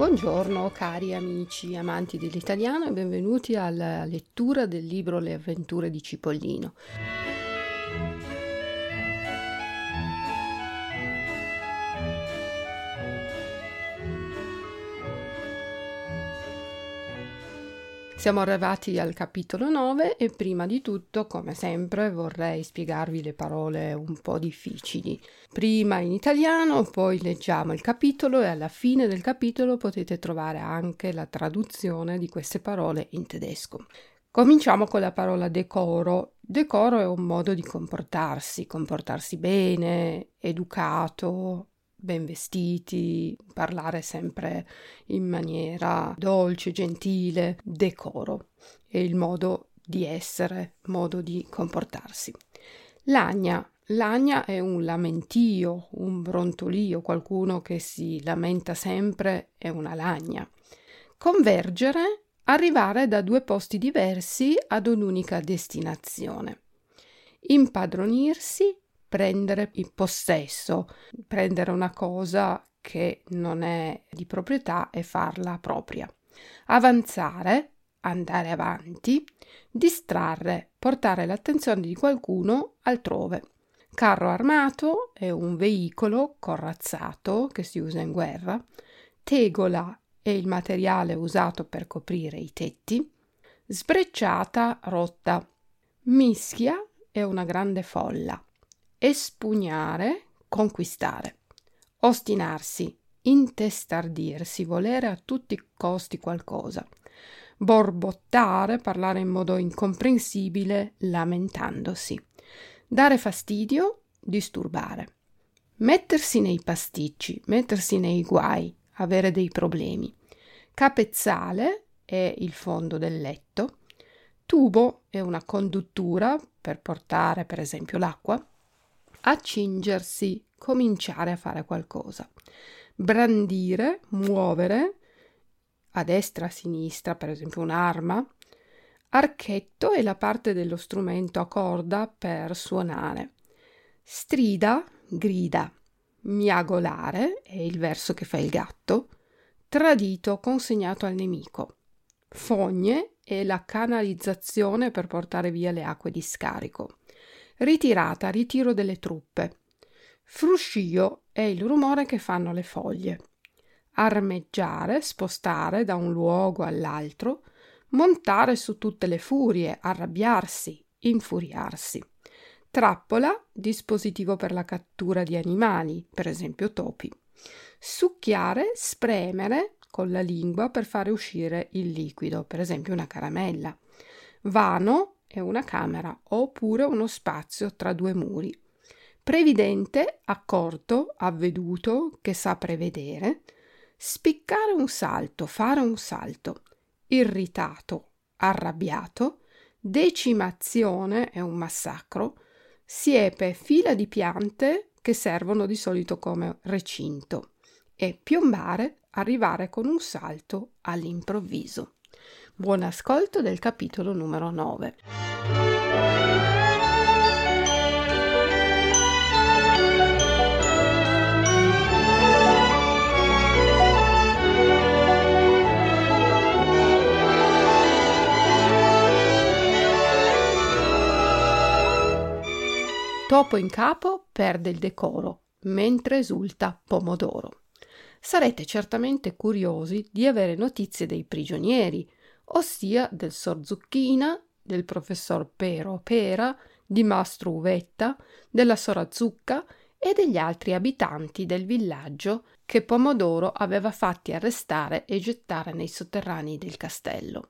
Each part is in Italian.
Buongiorno cari amici amanti dell'italiano e benvenuti alla lettura del libro Le avventure di Cipollino. Siamo arrivati al capitolo 9 e prima di tutto, come sempre, vorrei spiegarvi le parole un po' difficili. Prima in italiano, poi leggiamo il capitolo e alla fine del capitolo potete trovare anche la traduzione di queste parole in tedesco. Cominciamo con la parola decoro. Decoro è un modo di comportarsi, comportarsi bene, educato, ben vestiti, parlare sempre in maniera dolce, gentile, decoro è il modo di essere, modo di comportarsi. Lagna. Lagna è un lamentio, un brontolio, qualcuno che si lamenta sempre è una lagna. Convergere, arrivare da due posti diversi ad un'unica destinazione. Impadronirsi, prendere in possesso, prendere una cosa che non è di proprietà e farla propria. Avanzare, andare avanti, distrarre, portare l'attenzione di qualcuno altrove. Carro armato è un veicolo corazzato che si usa in guerra. Tegola è il materiale usato per coprire i tetti. Sbrecciata, rotta. Mischia è una grande folla espugnare, conquistare, ostinarsi, intestardirsi, volere a tutti i costi qualcosa, borbottare, parlare in modo incomprensibile, lamentandosi, dare fastidio, disturbare, mettersi nei pasticci, mettersi nei guai, avere dei problemi, capezzale è il fondo del letto, tubo è una conduttura per portare per esempio l'acqua, accingersi, cominciare a fare qualcosa. Brandire, muovere, a destra, a sinistra, per esempio un'arma. Archetto è la parte dello strumento a corda per suonare. Strida, grida. Miagolare è il verso che fa il gatto. Tradito, consegnato al nemico. Fogne è la canalizzazione per portare via le acque di scarico. Ritirata, ritiro delle truppe. Fruscio è il rumore che fanno le foglie. Armeggiare, spostare da un luogo all'altro, montare su tutte le furie, arrabbiarsi, infuriarsi. Trappola, dispositivo per la cattura di animali, per esempio topi. Succhiare, spremere con la lingua per fare uscire il liquido, per esempio una caramella. Vano, è una camera oppure uno spazio tra due muri. Previdente, accorto, avveduto, che sa prevedere. Spiccare un salto, fare un salto. Irritato, arrabbiato. Decimazione è un massacro. Siepe, fila di piante che servono di solito come recinto. E piombare, arrivare con un salto all'improvviso. Buon ascolto del capitolo numero 9. Topo in capo perde il decoro, mentre esulta Pomodoro. Sarete certamente curiosi di avere notizie dei prigionieri, ossia del Sor Zucchina, del professor Pero Pera, di Mastro Uvetta, della Sora Zucca e degli altri abitanti del villaggio che Pomodoro aveva fatti arrestare e gettare nei sotterranei del castello.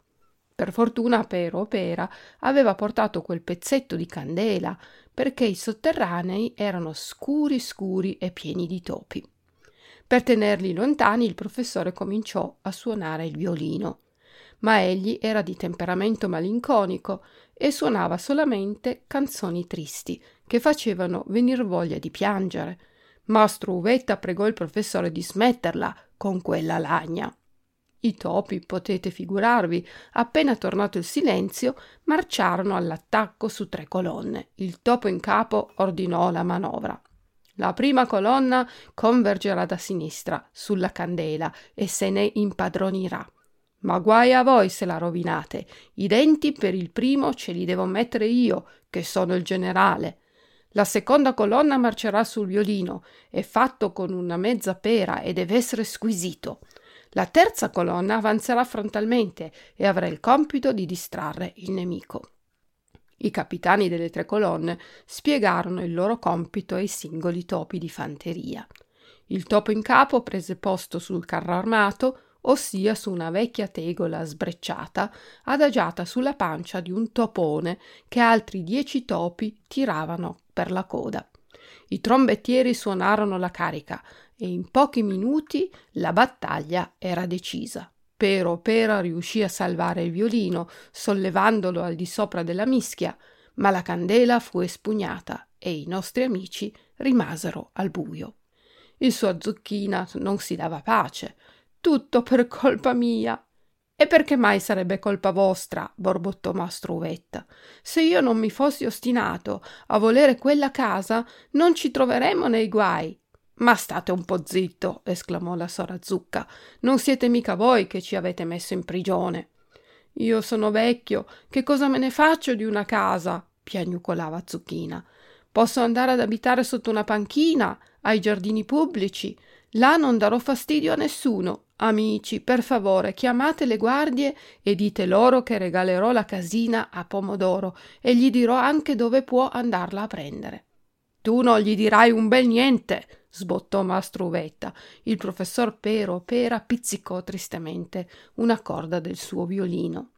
Per fortuna Pero Pera aveva portato quel pezzetto di candela perché i sotterranei erano scuri scuri e pieni di topi. Per tenerli lontani il professore cominciò a suonare il violino ma egli era di temperamento malinconico e suonava solamente canzoni tristi che facevano venir voglia di piangere. Mastro Uvetta pregò il professore di smetterla con quella lagna. I topi, potete figurarvi, appena tornato il silenzio, marciarono all'attacco su tre colonne. Il topo in capo ordinò la manovra. La prima colonna convergerà da sinistra sulla candela e se ne impadronirà. Ma guai a voi se la rovinate. I denti per il primo ce li devo mettere io, che sono il generale. La seconda colonna marcerà sul violino, è fatto con una mezza pera e deve essere squisito. La terza colonna avanzerà frontalmente e avrà il compito di distrarre il nemico. I capitani delle tre colonne spiegarono il loro compito ai singoli topi di fanteria. Il topo in capo prese posto sul carro armato, ossia su una vecchia tegola sbrecciata, adagiata sulla pancia di un topone che altri dieci topi tiravano per la coda. I trombettieri suonarono la carica e in pochi minuti la battaglia era decisa. Pero Pera riuscì a salvare il violino, sollevandolo al di sopra della mischia, ma la candela fu espugnata e i nostri amici rimasero al buio. Il suo zucchina non si dava pace. Tutto per colpa mia. E perché mai sarebbe colpa vostra? borbottò mastro Uvetta. Se io non mi fossi ostinato a volere quella casa, non ci troveremmo nei guai. Ma state un po' zitto, esclamò la sora Zucca. Non siete mica voi che ci avete messo in prigione. Io sono vecchio, che cosa me ne faccio di una casa? piagnucolava Zucchina. Posso andare ad abitare sotto una panchina, ai giardini pubblici. Là non darò fastidio a nessuno. Amici, per favore, chiamate le guardie e dite loro che regalerò la casina a Pomodoro e gli dirò anche dove può andarla a prendere. Tu non gli dirai un bel niente, sbottò mastro Uvetta. Il professor Pero Pera pizzicò tristemente una corda del suo violino.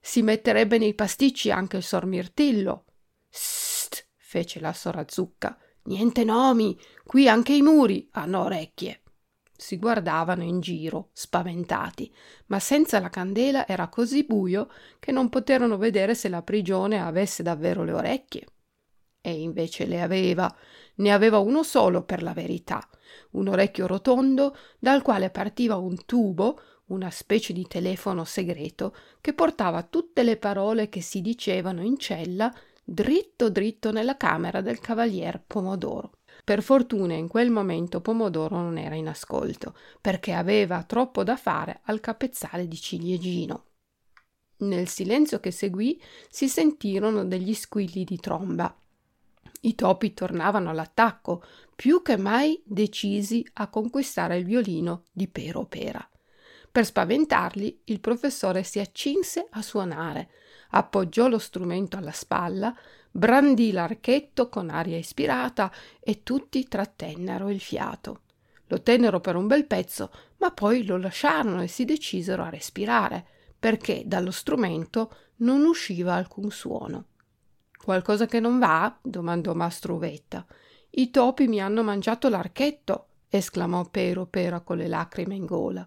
Si metterebbe nei pasticci anche il sor Mirtillo. Sst, fece la sora Zucca. Niente nomi, qui anche i muri hanno orecchie. Si guardavano in giro, spaventati, ma senza la candela era così buio che non poterono vedere se la prigione avesse davvero le orecchie e invece le aveva. Ne aveva uno solo per la verità, un orecchio rotondo dal quale partiva un tubo, una specie di telefono segreto che portava tutte le parole che si dicevano in cella dritto dritto nella camera del cavalier Pomodoro. Per fortuna in quel momento Pomodoro non era in ascolto, perché aveva troppo da fare al capezzale di ciliegino. Nel silenzio che seguì si sentirono degli squilli di tromba i topi tornavano all'attacco, più che mai decisi a conquistare il violino di Pero Pera. Per spaventarli, il professore si accinse a suonare, appoggiò lo strumento alla spalla, brandì l'archetto con aria ispirata e tutti trattennero il fiato. Lo tennero per un bel pezzo, ma poi lo lasciarono e si decisero a respirare, perché dallo strumento non usciva alcun suono. Qualcosa che non va? domandò mastro Uvetta. I topi mi hanno mangiato l'archetto, esclamò Pero Pera con le lacrime in gola.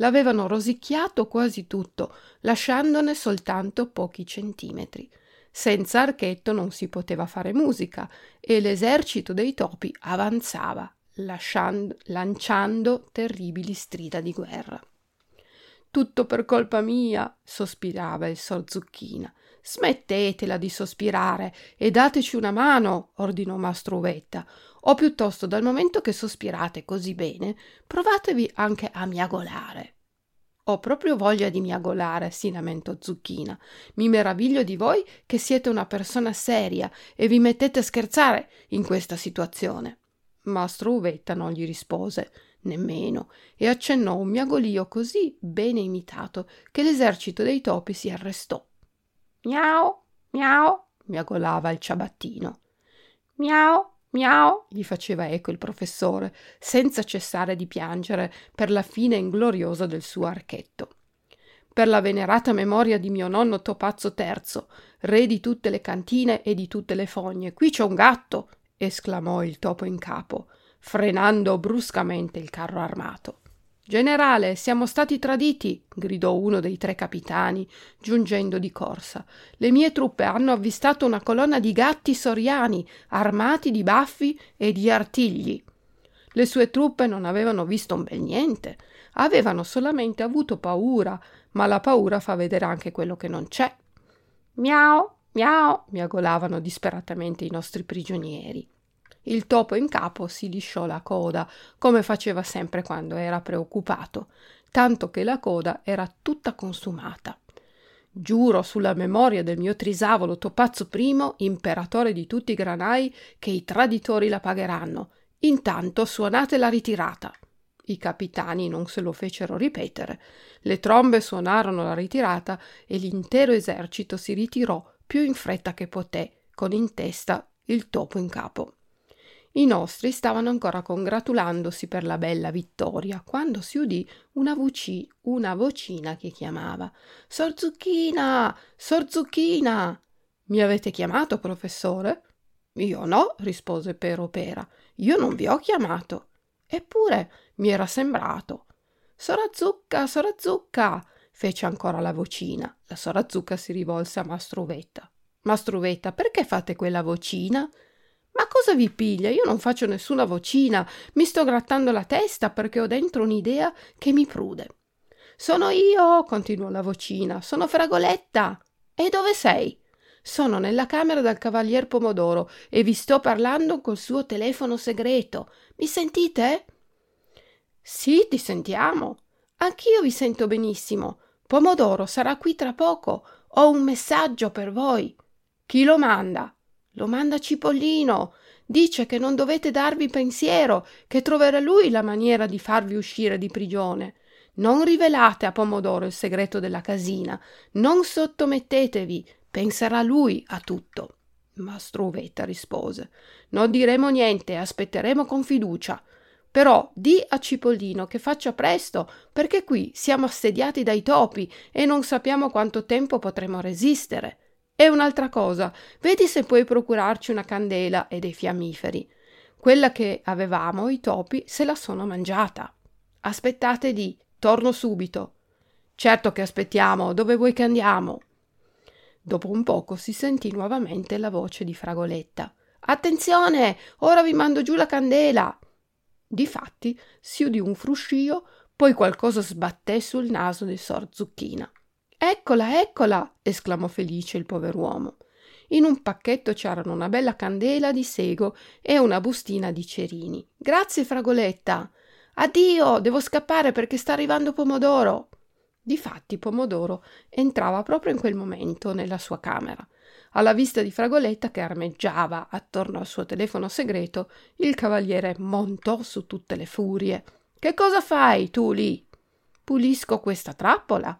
L'avevano rosicchiato quasi tutto, lasciandone soltanto pochi centimetri. Senza archetto non si poteva fare musica e l'esercito dei topi avanzava, lasciando, lanciando terribili strida di guerra. Tutto per colpa mia, sospirava il sor Zucchina. Smettetela di sospirare e dateci una mano, ordinò mastro Uvetta. O piuttosto, dal momento che sospirate così bene, provatevi anche a miagolare. Ho proprio voglia di miagolare, si lamentò Zucchina. Mi meraviglio di voi che siete una persona seria e vi mettete a scherzare in questa situazione. Mastro Uvetta non gli rispose nemmeno, e accennò un miagolio così bene imitato che l'esercito dei topi si arrestò. Miau, miau, miagolava il ciabattino. Miau, miau, gli faceva eco il professore, senza cessare di piangere per la fine ingloriosa del suo archetto. Per la venerata memoria di mio nonno Topazzo III, re di tutte le cantine e di tutte le fogne, qui c'è un gatto, esclamò il topo in capo frenando bruscamente il carro armato. Generale, siamo stati traditi, gridò uno dei tre capitani, giungendo di corsa. Le mie truppe hanno avvistato una colonna di gatti soriani, armati di baffi e di artigli. Le sue truppe non avevano visto un bel niente, avevano solamente avuto paura, ma la paura fa vedere anche quello che non c'è. Miau, miau, miagolavano disperatamente i nostri prigionieri. Il topo in capo si lisciò la coda, come faceva sempre quando era preoccupato, tanto che la coda era tutta consumata. Giuro sulla memoria del mio trisavolo Topazzo I, imperatore di tutti i granai, che i traditori la pagheranno. Intanto suonate la ritirata. I capitani non se lo fecero ripetere. Le trombe suonarono la ritirata e l'intero esercito si ritirò più in fretta che poté, con in testa il topo in capo. I nostri stavano ancora congratulandosi per la bella vittoria quando si udì una, voci, una vocina che chiamava Sor Zucchina! Sor! Mi avete chiamato, professore? Io no, rispose Pero Pera. Io non vi ho chiamato. Eppure mi era sembrato. Sora Zucca, Sora Zucca! fece ancora la vocina. La Sora Zucca si rivolse a Mastruvetta. Mastruvetta, perché fate quella vocina? Ma cosa vi piglia? Io non faccio nessuna vocina, mi sto grattando la testa perché ho dentro un'idea che mi prude. Sono io, continuò la vocina, sono Fragoletta. E dove sei? Sono nella camera del cavalier Pomodoro e vi sto parlando col suo telefono segreto. Mi sentite? Sì, ti sentiamo. Anch'io vi sento benissimo. Pomodoro sarà qui tra poco. Ho un messaggio per voi. Chi lo manda? Lo manda Cipollino. Dice che non dovete darvi pensiero, che troverà lui la maniera di farvi uscire di prigione. Non rivelate a Pomodoro il segreto della casina, non sottomettetevi, penserà lui a tutto. Mastro Uvetta rispose: Non diremo niente, aspetteremo con fiducia. Però di a Cipollino che faccia presto, perché qui siamo assediati dai topi e non sappiamo quanto tempo potremo resistere. E un'altra cosa, vedi se puoi procurarci una candela e dei fiammiferi. Quella che avevamo, i topi, se la sono mangiata. Aspettate di, torno subito. Certo che aspettiamo, dove vuoi che andiamo? Dopo un poco si sentì nuovamente la voce di Fragoletta. Attenzione, ora vi mando giù la candela. Difatti si udì un fruscio, poi qualcosa sbatté sul naso di Sor Zucchina. Eccola, eccola! esclamò felice il pover'uomo. In un pacchetto c'erano una bella candela di sego e una bustina di cerini. Grazie, Fragoletta. Addio, devo scappare perché sta arrivando Pomodoro. Difatti, Pomodoro entrava proprio in quel momento nella sua camera. Alla vista di Fragoletta che armeggiava attorno al suo telefono segreto, il cavaliere montò su tutte le furie. Che cosa fai tu lì? Pulisco questa trappola.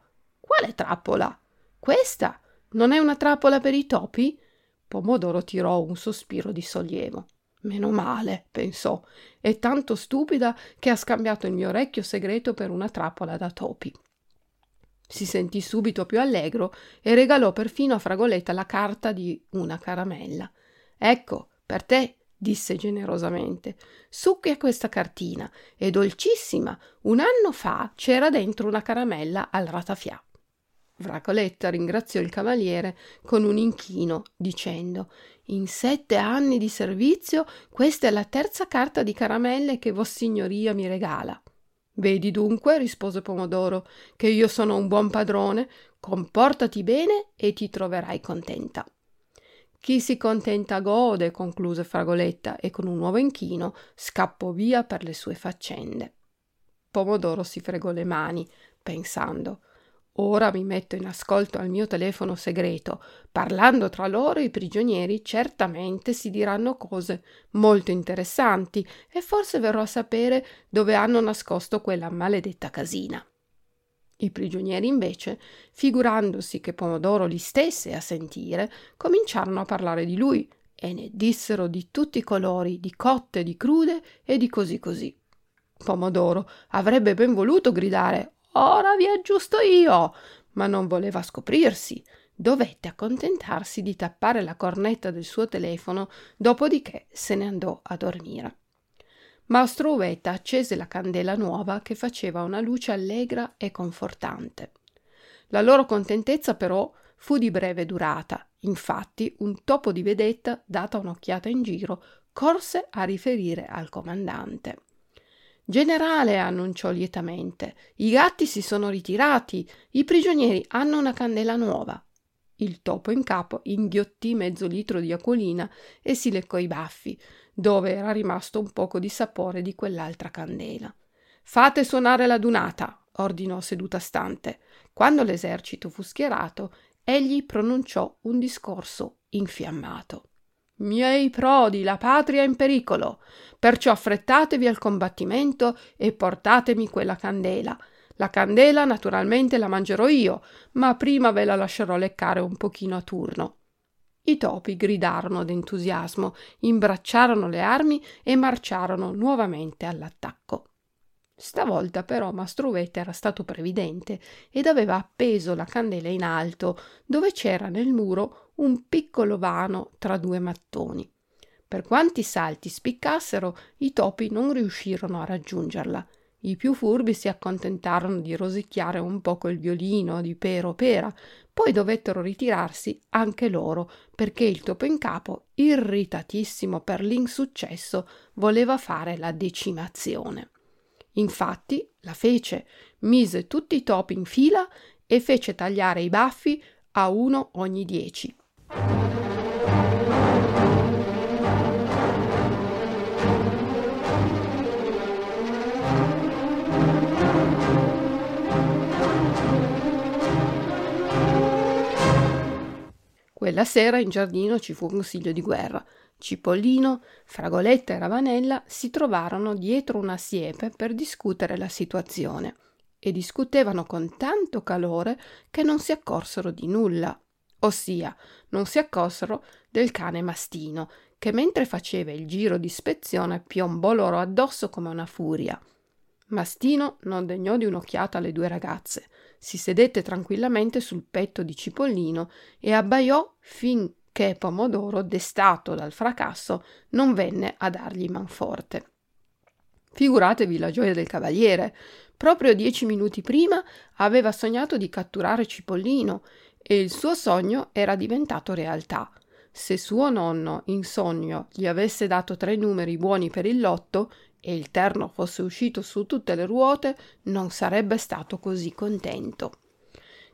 Quale trappola? Questa? Non è una trappola per i topi? Pomodoro tirò un sospiro di sollievo. Meno male, pensò, è tanto stupida che ha scambiato il mio orecchio segreto per una trappola da topi. Si sentì subito più allegro e regalò perfino a Fragoletta la carta di una caramella. Ecco, per te, disse generosamente. Succhia questa cartina, è dolcissima. Un anno fa c'era dentro una caramella al ratafià. Fracoletta ringraziò il cavaliere con un inchino, dicendo In sette anni di servizio questa è la terza carta di caramelle che Vossignoria mi regala. Vedi dunque, rispose Pomodoro, che io sono un buon padrone, comportati bene e ti troverai contenta. Chi si contenta gode, concluse Fragoletta e con un nuovo inchino scappò via per le sue faccende. Pomodoro si fregò le mani, pensando Ora mi metto in ascolto al mio telefono segreto. Parlando tra loro i prigionieri certamente si diranno cose molto interessanti e forse verrò a sapere dove hanno nascosto quella maledetta casina. I prigionieri invece, figurandosi che Pomodoro li stesse a sentire, cominciarono a parlare di lui e ne dissero di tutti i colori, di cotte, di crude e di così così. Pomodoro avrebbe ben voluto gridare Ora vi aggiusto io. Ma non voleva scoprirsi. Dovette accontentarsi di tappare la cornetta del suo telefono, dopodiché se ne andò a dormire. Mastro Uvetta accese la candela nuova che faceva una luce allegra e confortante. La loro contentezza però fu di breve durata. Infatti, un topo di vedetta, data un'occhiata in giro, corse a riferire al comandante. Generale, annunciò lietamente, i gatti si sono ritirati, i prigionieri hanno una candela nuova. il topo in capo inghiottì mezzo litro di acquolina e si leccò i baffi, dove era rimasto un poco di sapore di quell'altra candela. Fate suonare la dunata, ordinò seduta stante. Quando l'esercito fu schierato, egli pronunciò un discorso infiammato. Miei prodi, la patria è in pericolo, perciò affrettatevi al combattimento e portatemi quella candela, la candela naturalmente la mangerò io, ma prima ve la lascerò leccare un pochino a turno. I topi gridarono d'entusiasmo, imbracciarono le armi e marciarono nuovamente all'attacco. Stavolta però Mastruvete era stato previdente ed aveva appeso la candela in alto, dove c'era nel muro un piccolo vano tra due mattoni. Per quanti salti spiccassero, i topi non riuscirono a raggiungerla i più furbi si accontentarono di rosicchiare un poco il violino di Pero Pera, poi dovettero ritirarsi anche loro, perché il topo in capo, irritatissimo per l'insuccesso, voleva fare la decimazione. Infatti la fece, mise tutti i topi in fila e fece tagliare i baffi a uno ogni dieci. Quella sera in giardino ci fu un consiglio di guerra. Cipollino, Fragoletta e Ravanella si trovarono dietro una siepe per discutere la situazione e discutevano con tanto calore che non si accorsero di nulla, ossia non si accorsero del cane mastino, che mentre faceva il giro di ispezione piombò loro addosso come una furia. Mastino non degnò di un'occhiata alle due ragazze, si sedette tranquillamente sul petto di Cipollino e abbaiò finché Pomodoro, destato dal fracasso, non venne a dargli manforte. Figuratevi la gioia del cavaliere. Proprio dieci minuti prima aveva sognato di catturare Cipollino e il suo sogno era diventato realtà. Se suo nonno in sogno gli avesse dato tre numeri buoni per il lotto, e il terno fosse uscito su tutte le ruote, non sarebbe stato così contento.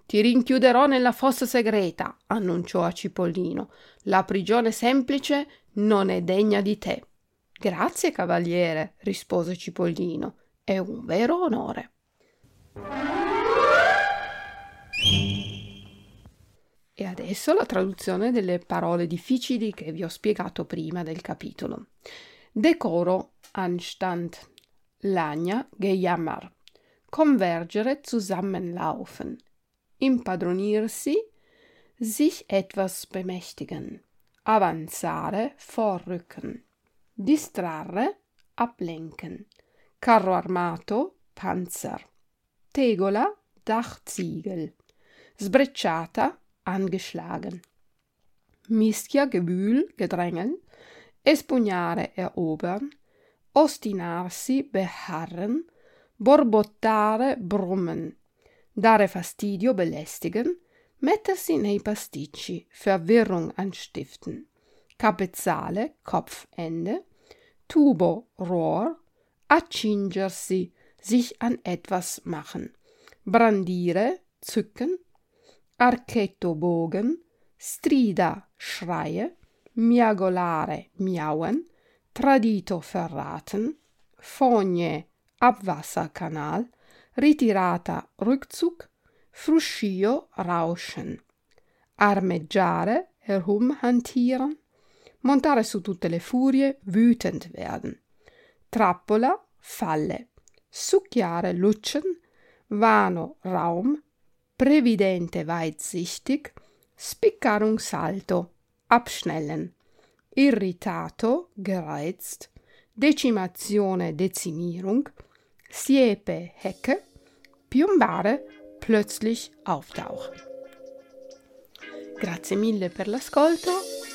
Ti rinchiuderò nella fossa segreta, annunciò a Cipollino. La prigione semplice non è degna di te. Grazie, cavaliere, rispose Cipollino. È un vero onore. E adesso la traduzione delle parole difficili che vi ho spiegato prima del capitolo. Decoro Anstand, Lagna, Gejammer, konvergere, zusammenlaufen, impadronirsi, sich etwas bemächtigen, avanzare, vorrücken, distrarre, ablenken, carro armato, Panzer, tegola, Dachziegel, sbrecciata, angeschlagen, mischia, Gewühl, Gedrängeln, espugnare, erobern, ostinarsi, beharren, borbottare, brummen, dare fastidio, belästigen, mettersi nei pasticci, Verwirrung anstiften, capezzale, Kopfende, Tubo, Rohr, accingersi, sich an etwas machen, brandire, zücken, Archetto, Bogen, strida, Schreie, miagolare, miauen, tradito verraten, fogne Abwasserkanal, ritirata Rückzug, fruscio Rauschen, armeggiare herumhantieren, montare su tutte le furie, wütend werden, trappola Falle, succhiare Lutschen, vano Raum, previdente weitsichtig, spiccare un salto, abschnellen, irritato, gereizt, Decimazione, Dezimierung, Siepe, Hecke, piombare, plötzlich auftauchen. Grazie mille per l'ascolto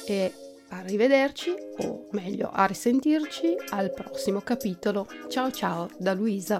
e arrivederci, o meglio a risentirci al prossimo capitolo. Ciao ciao da Luisa.